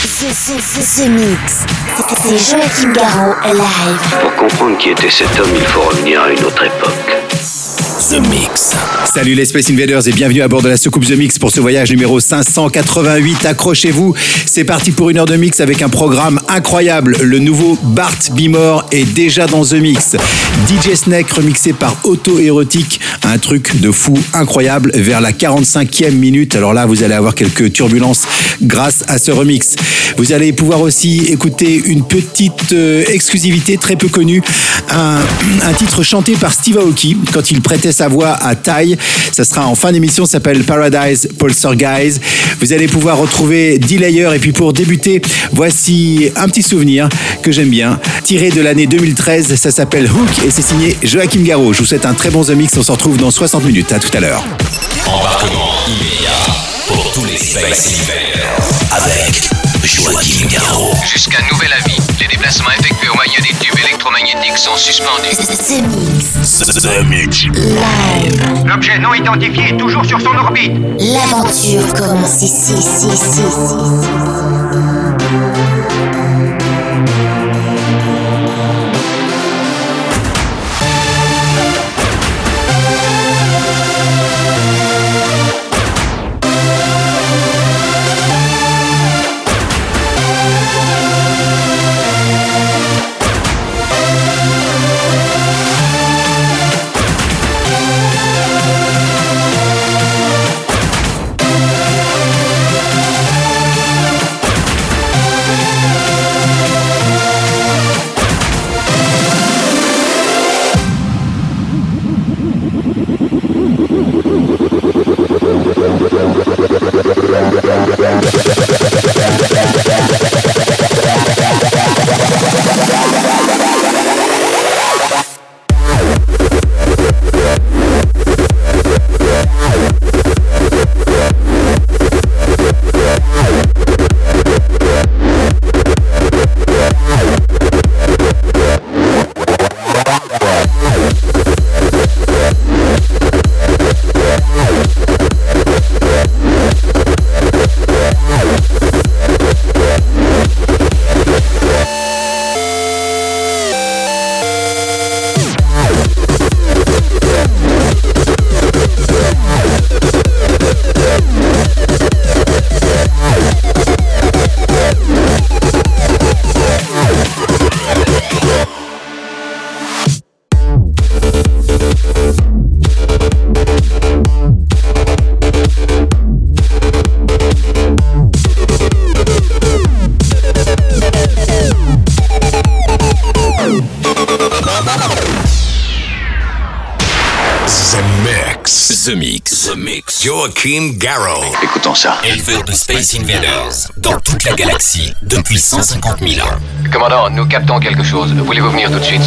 The, the, the, the Mix. C'est Joachim Garraud live. Pour comprendre qui était cet homme, il faut revenir à une autre époque. The Mix. Salut les Space Invaders et bienvenue à bord de la soucoupe The Mix pour ce voyage numéro 588. Accrochez-vous, c'est parti pour une heure de mix avec un programme incroyable. Le nouveau Bart Bimore est déjà dans The Mix. DJ Snake remixé par Auto Érotique, un truc de fou incroyable vers la 45e minute. Alors là, vous allez avoir quelques turbulences grâce à ce remix. Vous allez pouvoir aussi écouter une petite euh, exclusivité très peu connue, un, un titre chanté par Steve Aoki quand il prêtait sa voix à Ty. Ça sera en fin d'émission, ça s'appelle Paradise Guys. Vous allez pouvoir retrouver Delayer. Et puis pour débuter, voici un petit souvenir que j'aime bien, tiré de l'année 2013. Ça s'appelle Hook et c'est signé Joachim Garraud. Je vous souhaite un très bon The. On se retrouve dans 60 minutes. À tout à l'heure. Embarquement immédiat pour tous les Space avec Joachim Garraud. Jusqu'à nouvel avis, les déplacements effectués au moyen des tubes électromagnétiques sont suspendus. The Mix. The Mix. Live. L'objet non identifié est toujours sur son orbite. L'aventure commence ici, ici, ici, Joachim Garraud. Écoutons ça. Éleveur de Space Invaders dans toute la galaxie depuis 150 000 ans. Commandant, nous captons quelque chose. Voulez-vous venir tout de suite,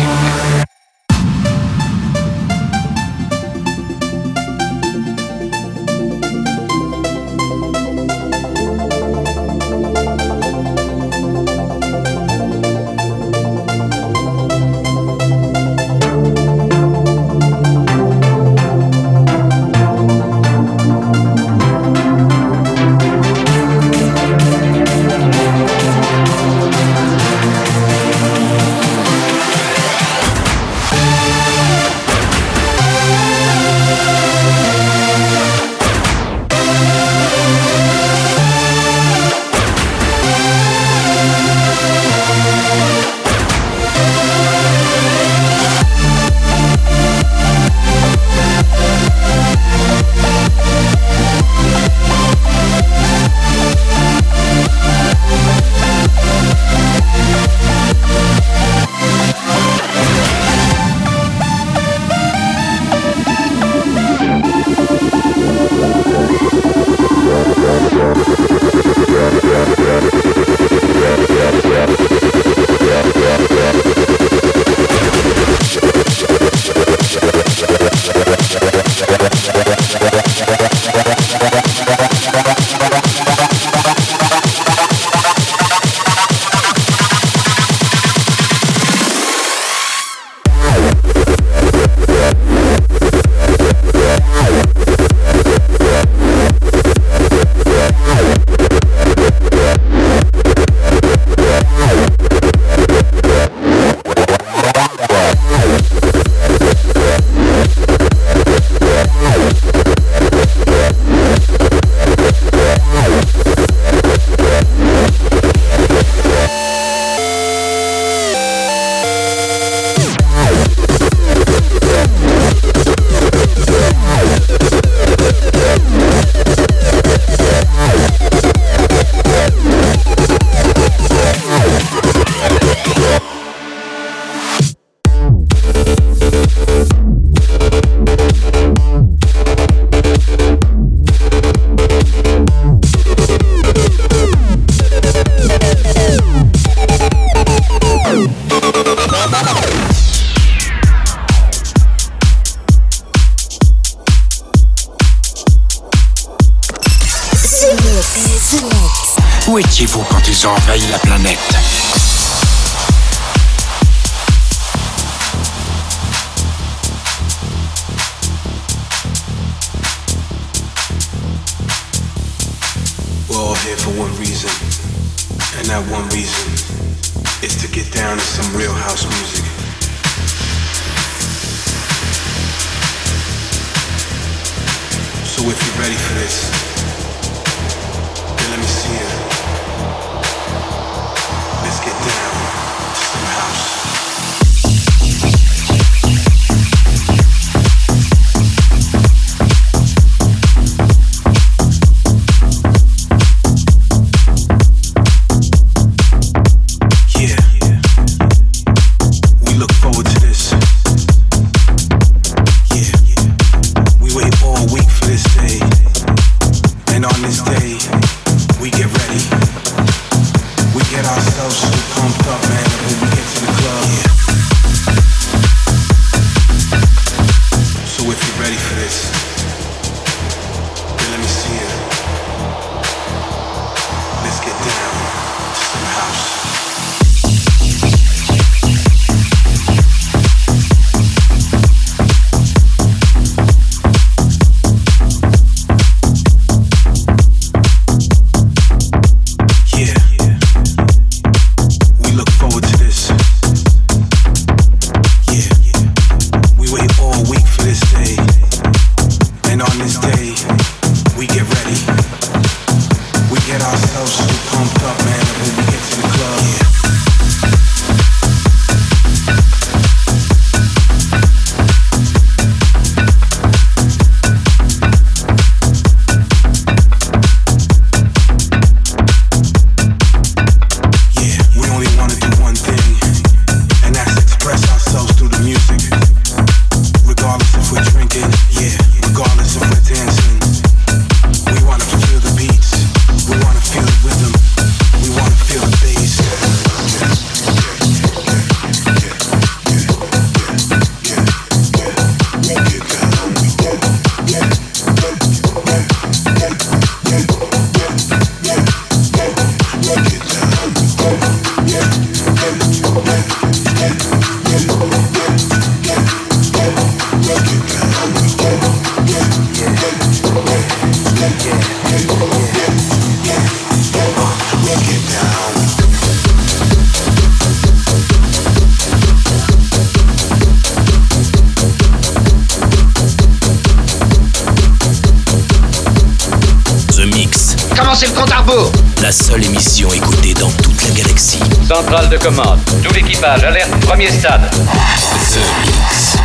émission écoutée dans toute la galaxie. Centrale de commande. Tout l'équipage, alerte, premier stade. The Mix.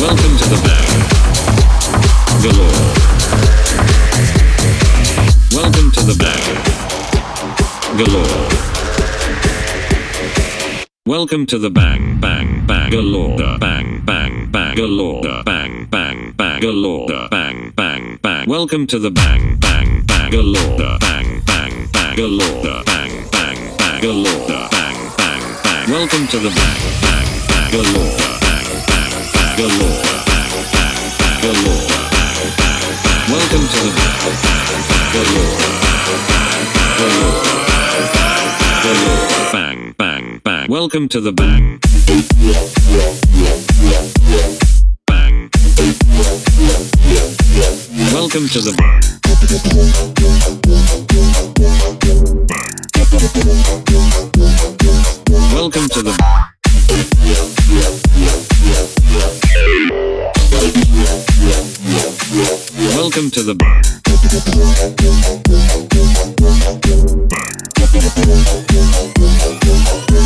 Welcome to the bang. Galore. Welcome to the bang. Galore. Welcome to the bang bang bang galore bang bang bang galore bang bang bang galore bang bang bang Welcome to the bang bang bang galore the bang bang bang galore the bang bang bang galore the bang bang bang. Welcome to the bang bang bang galore the bang bang bang galore the bang bang bang galore the bang bang bang. Welcome to the bang bang bang galore the bang bang bang galore the bang bang bang galore the bang bang bang Welcome to the bang. Bang. Welcome to the bang Welcome to the Welcome to the bang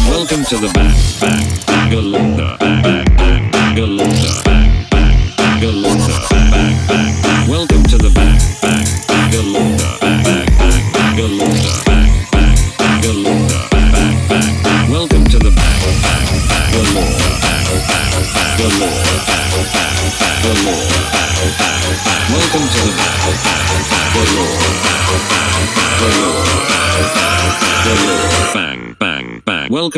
Welcome to the bang bang bangalore bang bang bang bangalore bang bang bangalore bang bang bang Welcome to the bang Welcome to the bang bang bangalore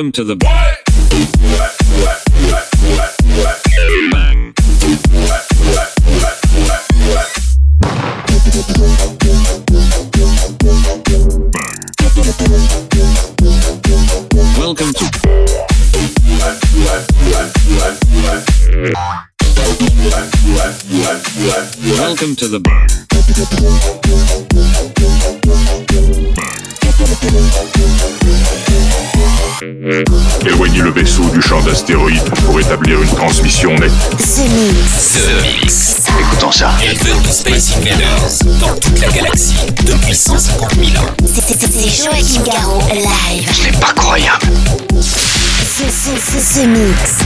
Welcome to the bang. Éloignez le vaisseau du champ d'astéroïdes pour établir une transmission nette. The Mix. The Mix. Écoutons ça. Éleveur de Space Invaders dans toute la galaxie depuis 150 000 ans. C'est- c'est- C'est Joachim Garraud, live. C'est pas croyable. The, the, the, the Mix.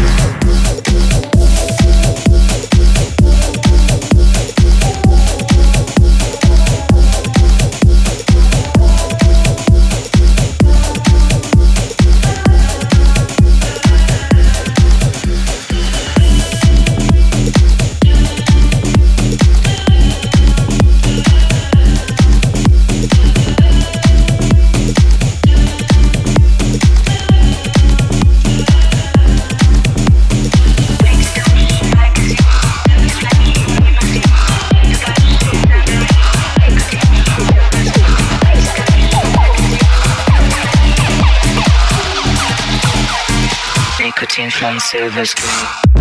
save us, girl.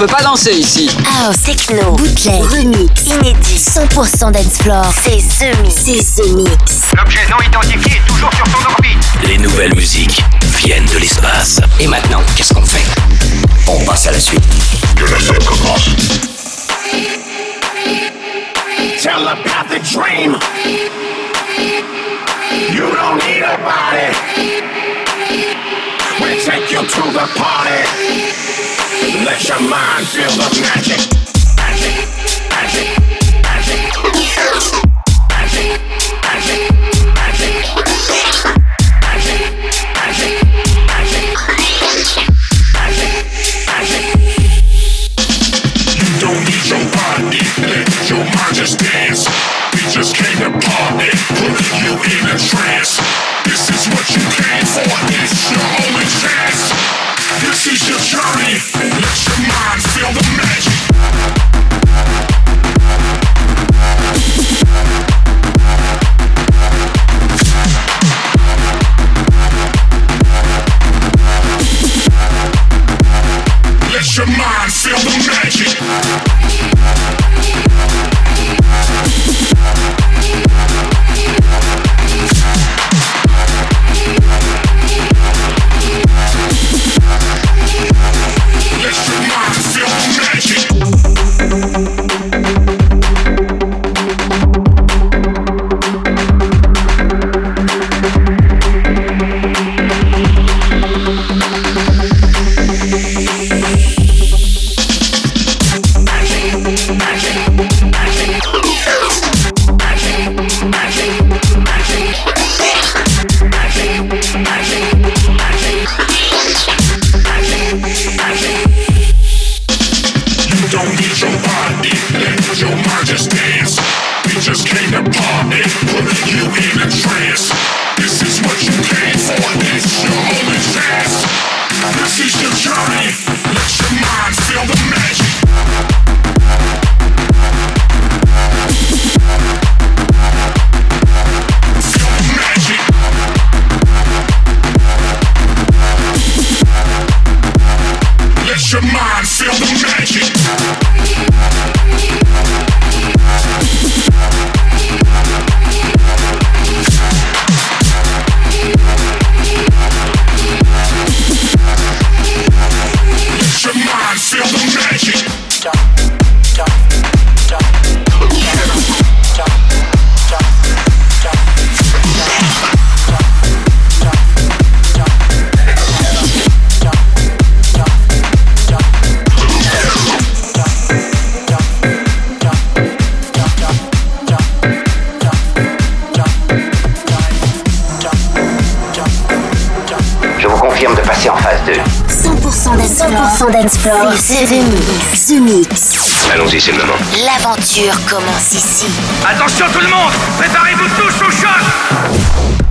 Peut pas danser ici. House, techno, bootleg, remix, inédit, 100% dance floor. C'est The Mix. C'est The Mix. L'objet non identifié est toujours sur son orbite. Les nouvelles musiques viennent de l'espace. Et maintenant, qu'est-ce qu'on fait? On passe à la suite. Que la scène commence. Telepathic dream. You don't need a body. We take you to the party. Your mind filled with magic. Dance floor. C'est The Mix. The Mix. Allons-y, c'est le moment. L'aventure commence ici. Attention tout le monde Préparez-vous tous au choc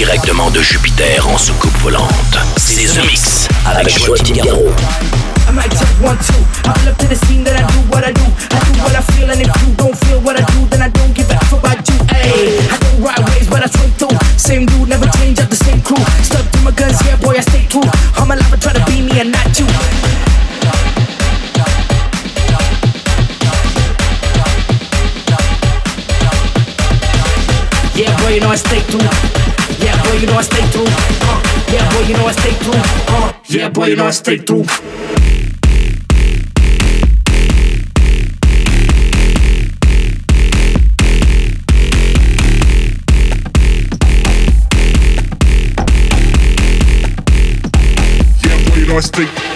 directement de Jupiter en soucoupe volante. C'est The Mix avec Joachim Garraud. I might take one, two. I'm up to the scene that I do what I do. I do what I feel, and if you don't feel what I do, then I don't give a fuck about you. Ayy, I don't ride waves, but I swing through. Same dude, never change up the same crew. Stuck to my guns, yeah, boy, I stay true. I'm alive, try to be me and not you. Yeah, boy, you know I stay true. boy, you know I stay true. Uh, yeah, boy, you know I stay true. Uh, yeah, boy, you know I stay true. Yeah, boy, you know I stay.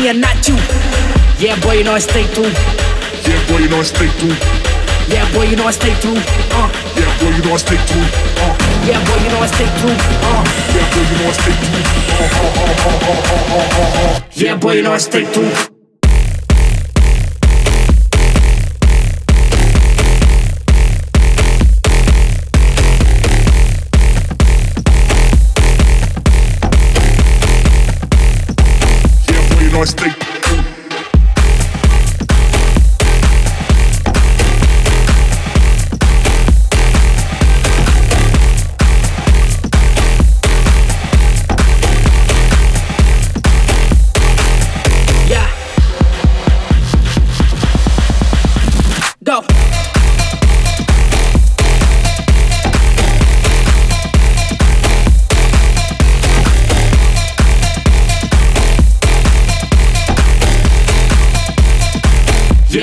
me or not you. Yeah, boy, you know I stay through. Yeah, boy, you know I stay through. Yeah, boy, you know I stay through. Uh. Yeah, boy, you know I stay through. Uh. Yeah, boy, you know I stay through. Uh. Yeah, boy, you know I stay through. Uh, uh, uh, yeah, boy, you know I stay through. must take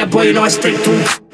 boy, il en tout.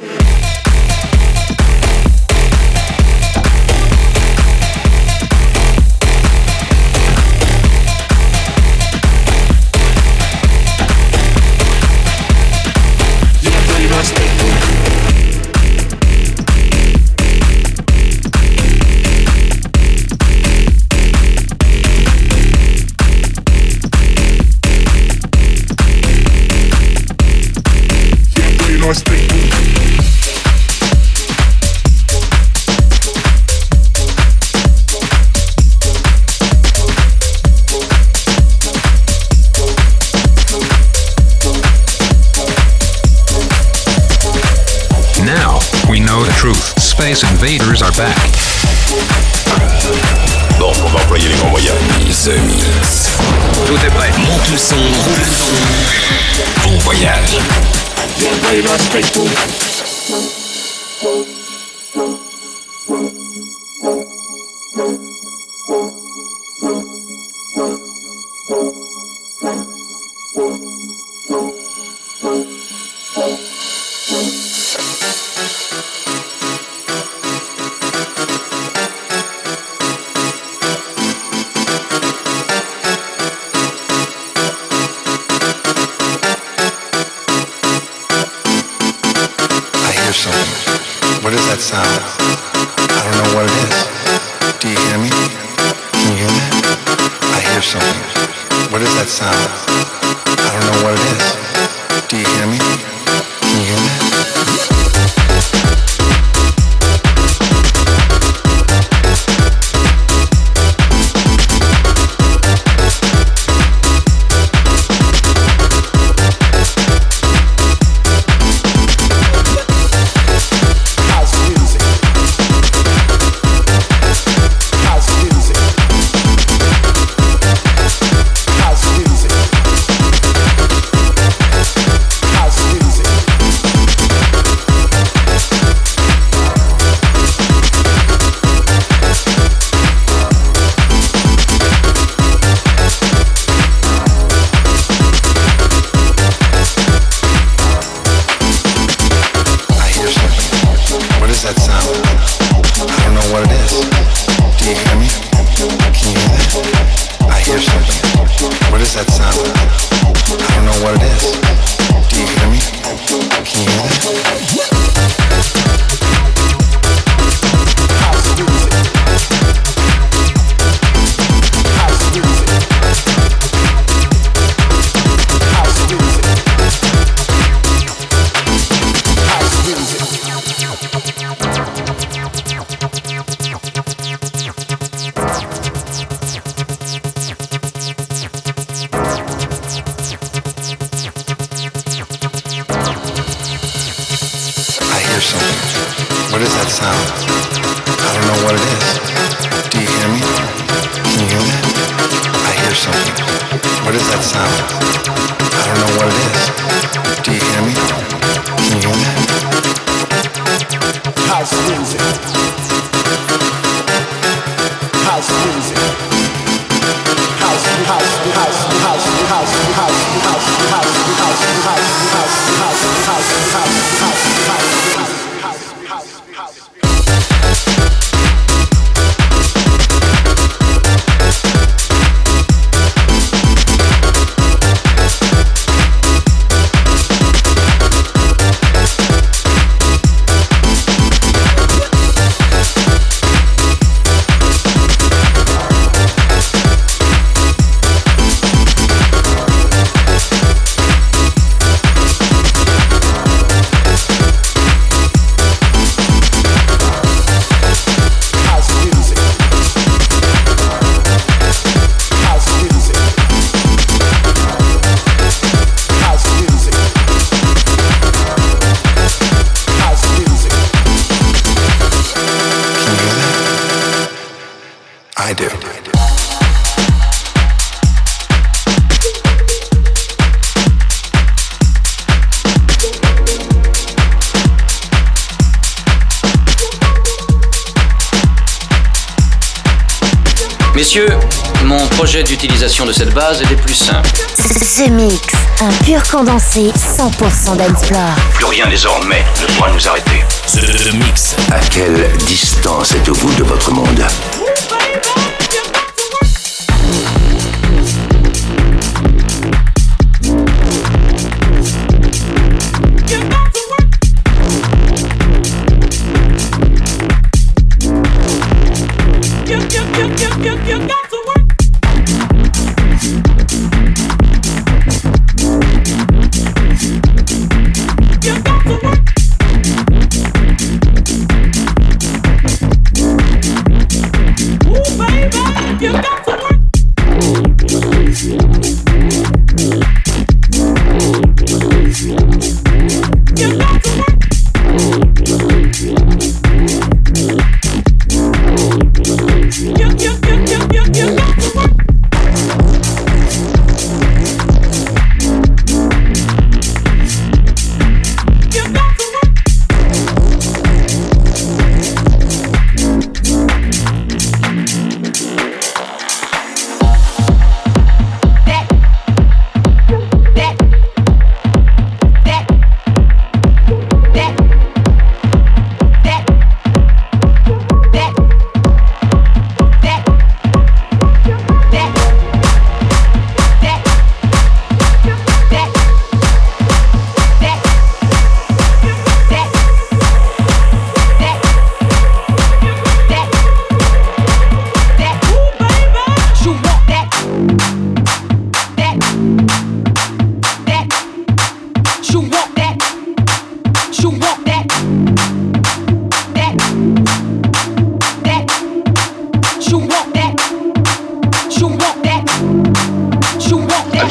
De cette base est des plus simples. The Mix, un pur condensé 100% d'Explore. Plus rien désormais ne pourra nous arrêter. The Mix. À quelle distance êtes-vous de votre monde?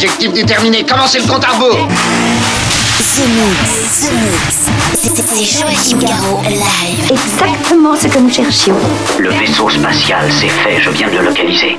Objectif déterminé, commencez le compte à rebours The Mix, The Mix. C'est- Joachim Garraud live. Exactement ce que nous cherchions. Le vaisseau spatial, c'est fait, je viens de le localiser.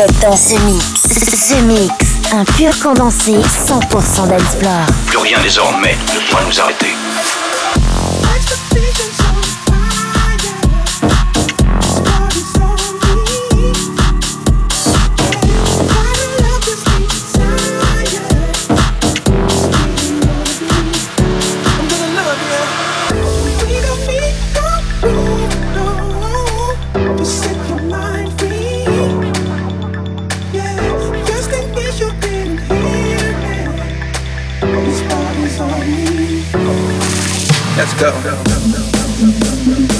Mixette dans ce mix. The Mix. Un pur condensé 100% d'Ensplore. Plus rien désormais ne pourra nous arrêter. Let's go.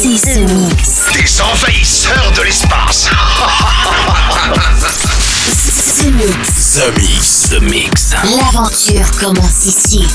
C'est ce mix. Des envahisseurs de l'espace. The Mix. Mix. L'aventure commence ici.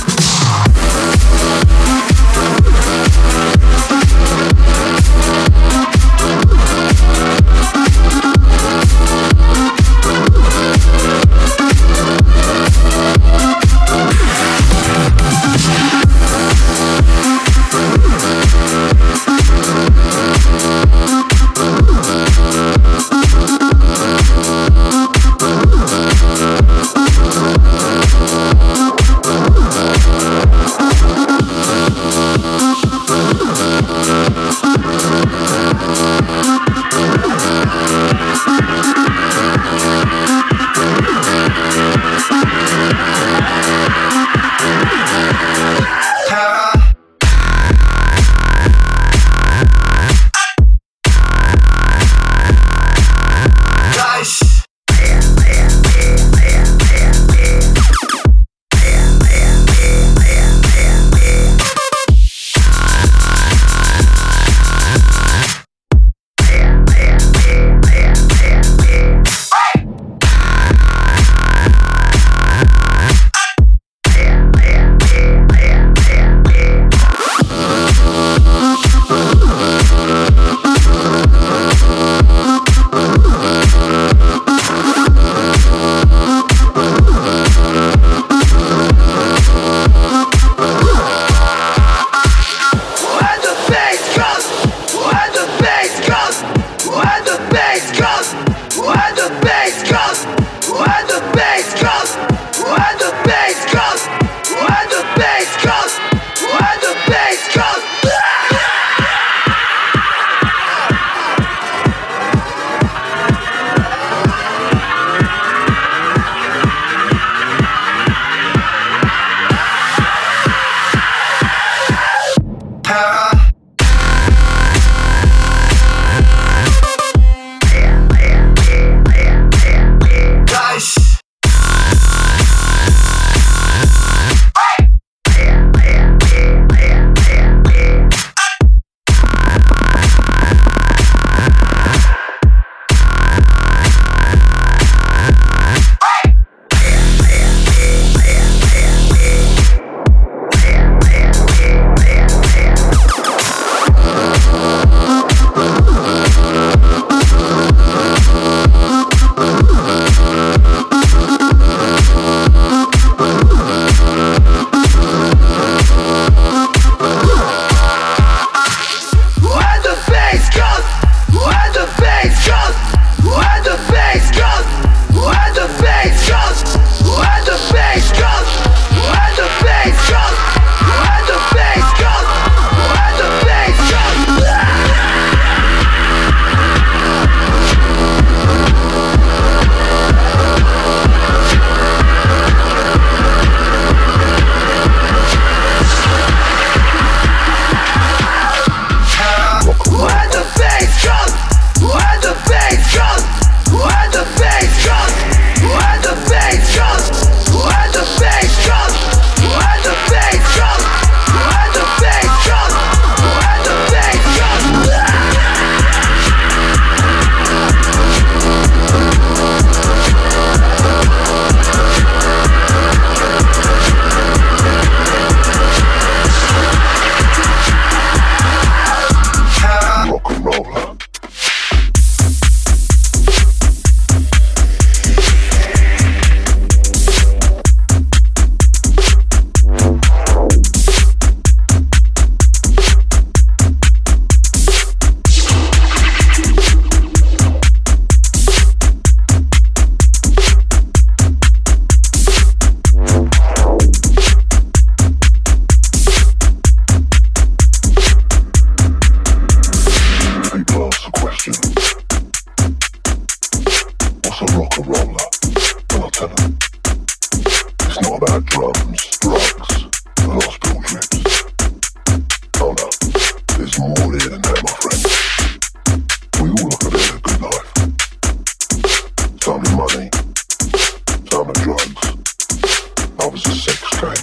I was a sex train.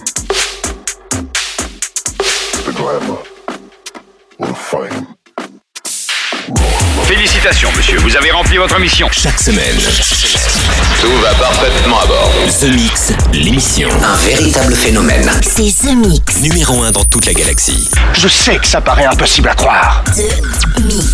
The glamour. Félicitations, monsieur. Vous avez rempli votre mission. Chaque semaine, Tout va parfaitement à bord. The Mix, l'émission. Un véritable phénomène. C'est The Mix. Numéro 1 dans toute la galaxie. Je sais que ça paraît impossible à croire. The Mix.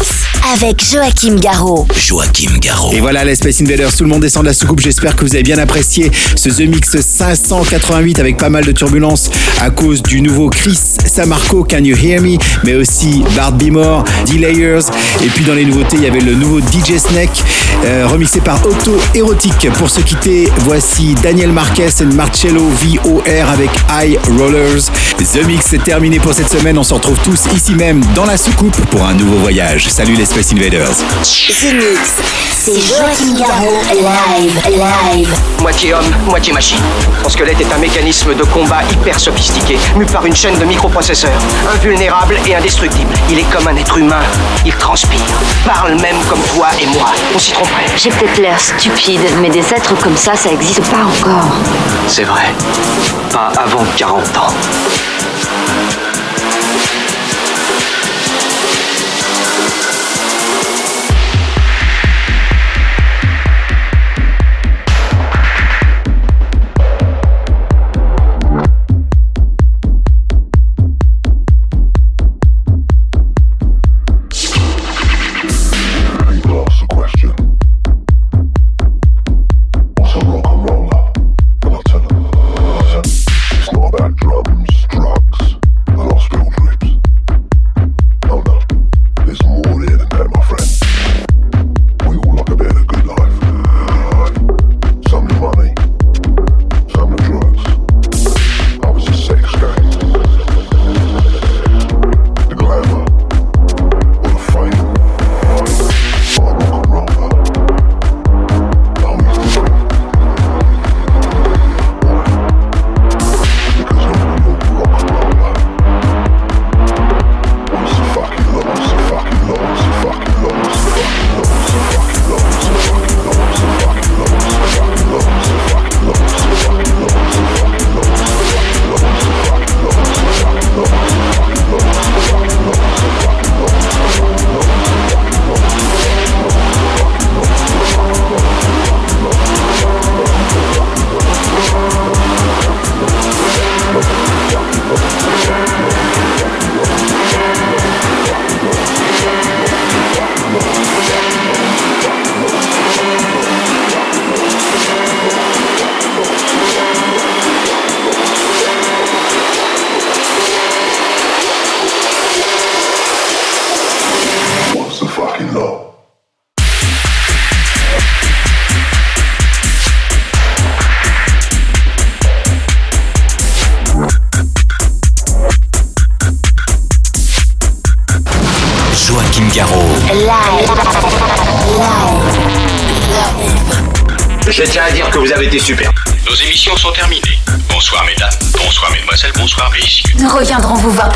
Avec Joachim Garraud. Joachim Garraud. Et voilà les Space Invaders, tout le monde descend de la soucoupe. J'espère que vous avez bien apprécié ce The Mix 588 avec pas mal de turbulences à cause du nouveau Chris Samarco, Can You Hear Me, mais aussi Bart Bimore, D-Layers. Et puis dans les nouveautés, il y avait le nouveau DJ Snake, euh, remixé par Auto Erotic. Pour se quitter, voici Daniel Marquez et Marcello VOR avec High Rollers. The Mix est terminé pour cette semaine. On se retrouve tous ici même dans la soucoupe pour un nouveau voyage. Salut les Space Invaders. The Mix. C'est Joachim Garraud live, live. Moitié homme, moitié machine. Son squelette est un mécanisme de combat hyper sophistiqué, mu par une chaîne de microprocesseurs, invulnérable et indestructible. Il est comme un être humain. Il transpire, parle même comme toi et moi. On s'y tromperait. J'ai peut-être l'air stupide, mais des êtres comme ça, ça existe pas encore. C'est vrai. Pas avant 40 ans.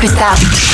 Plus tard.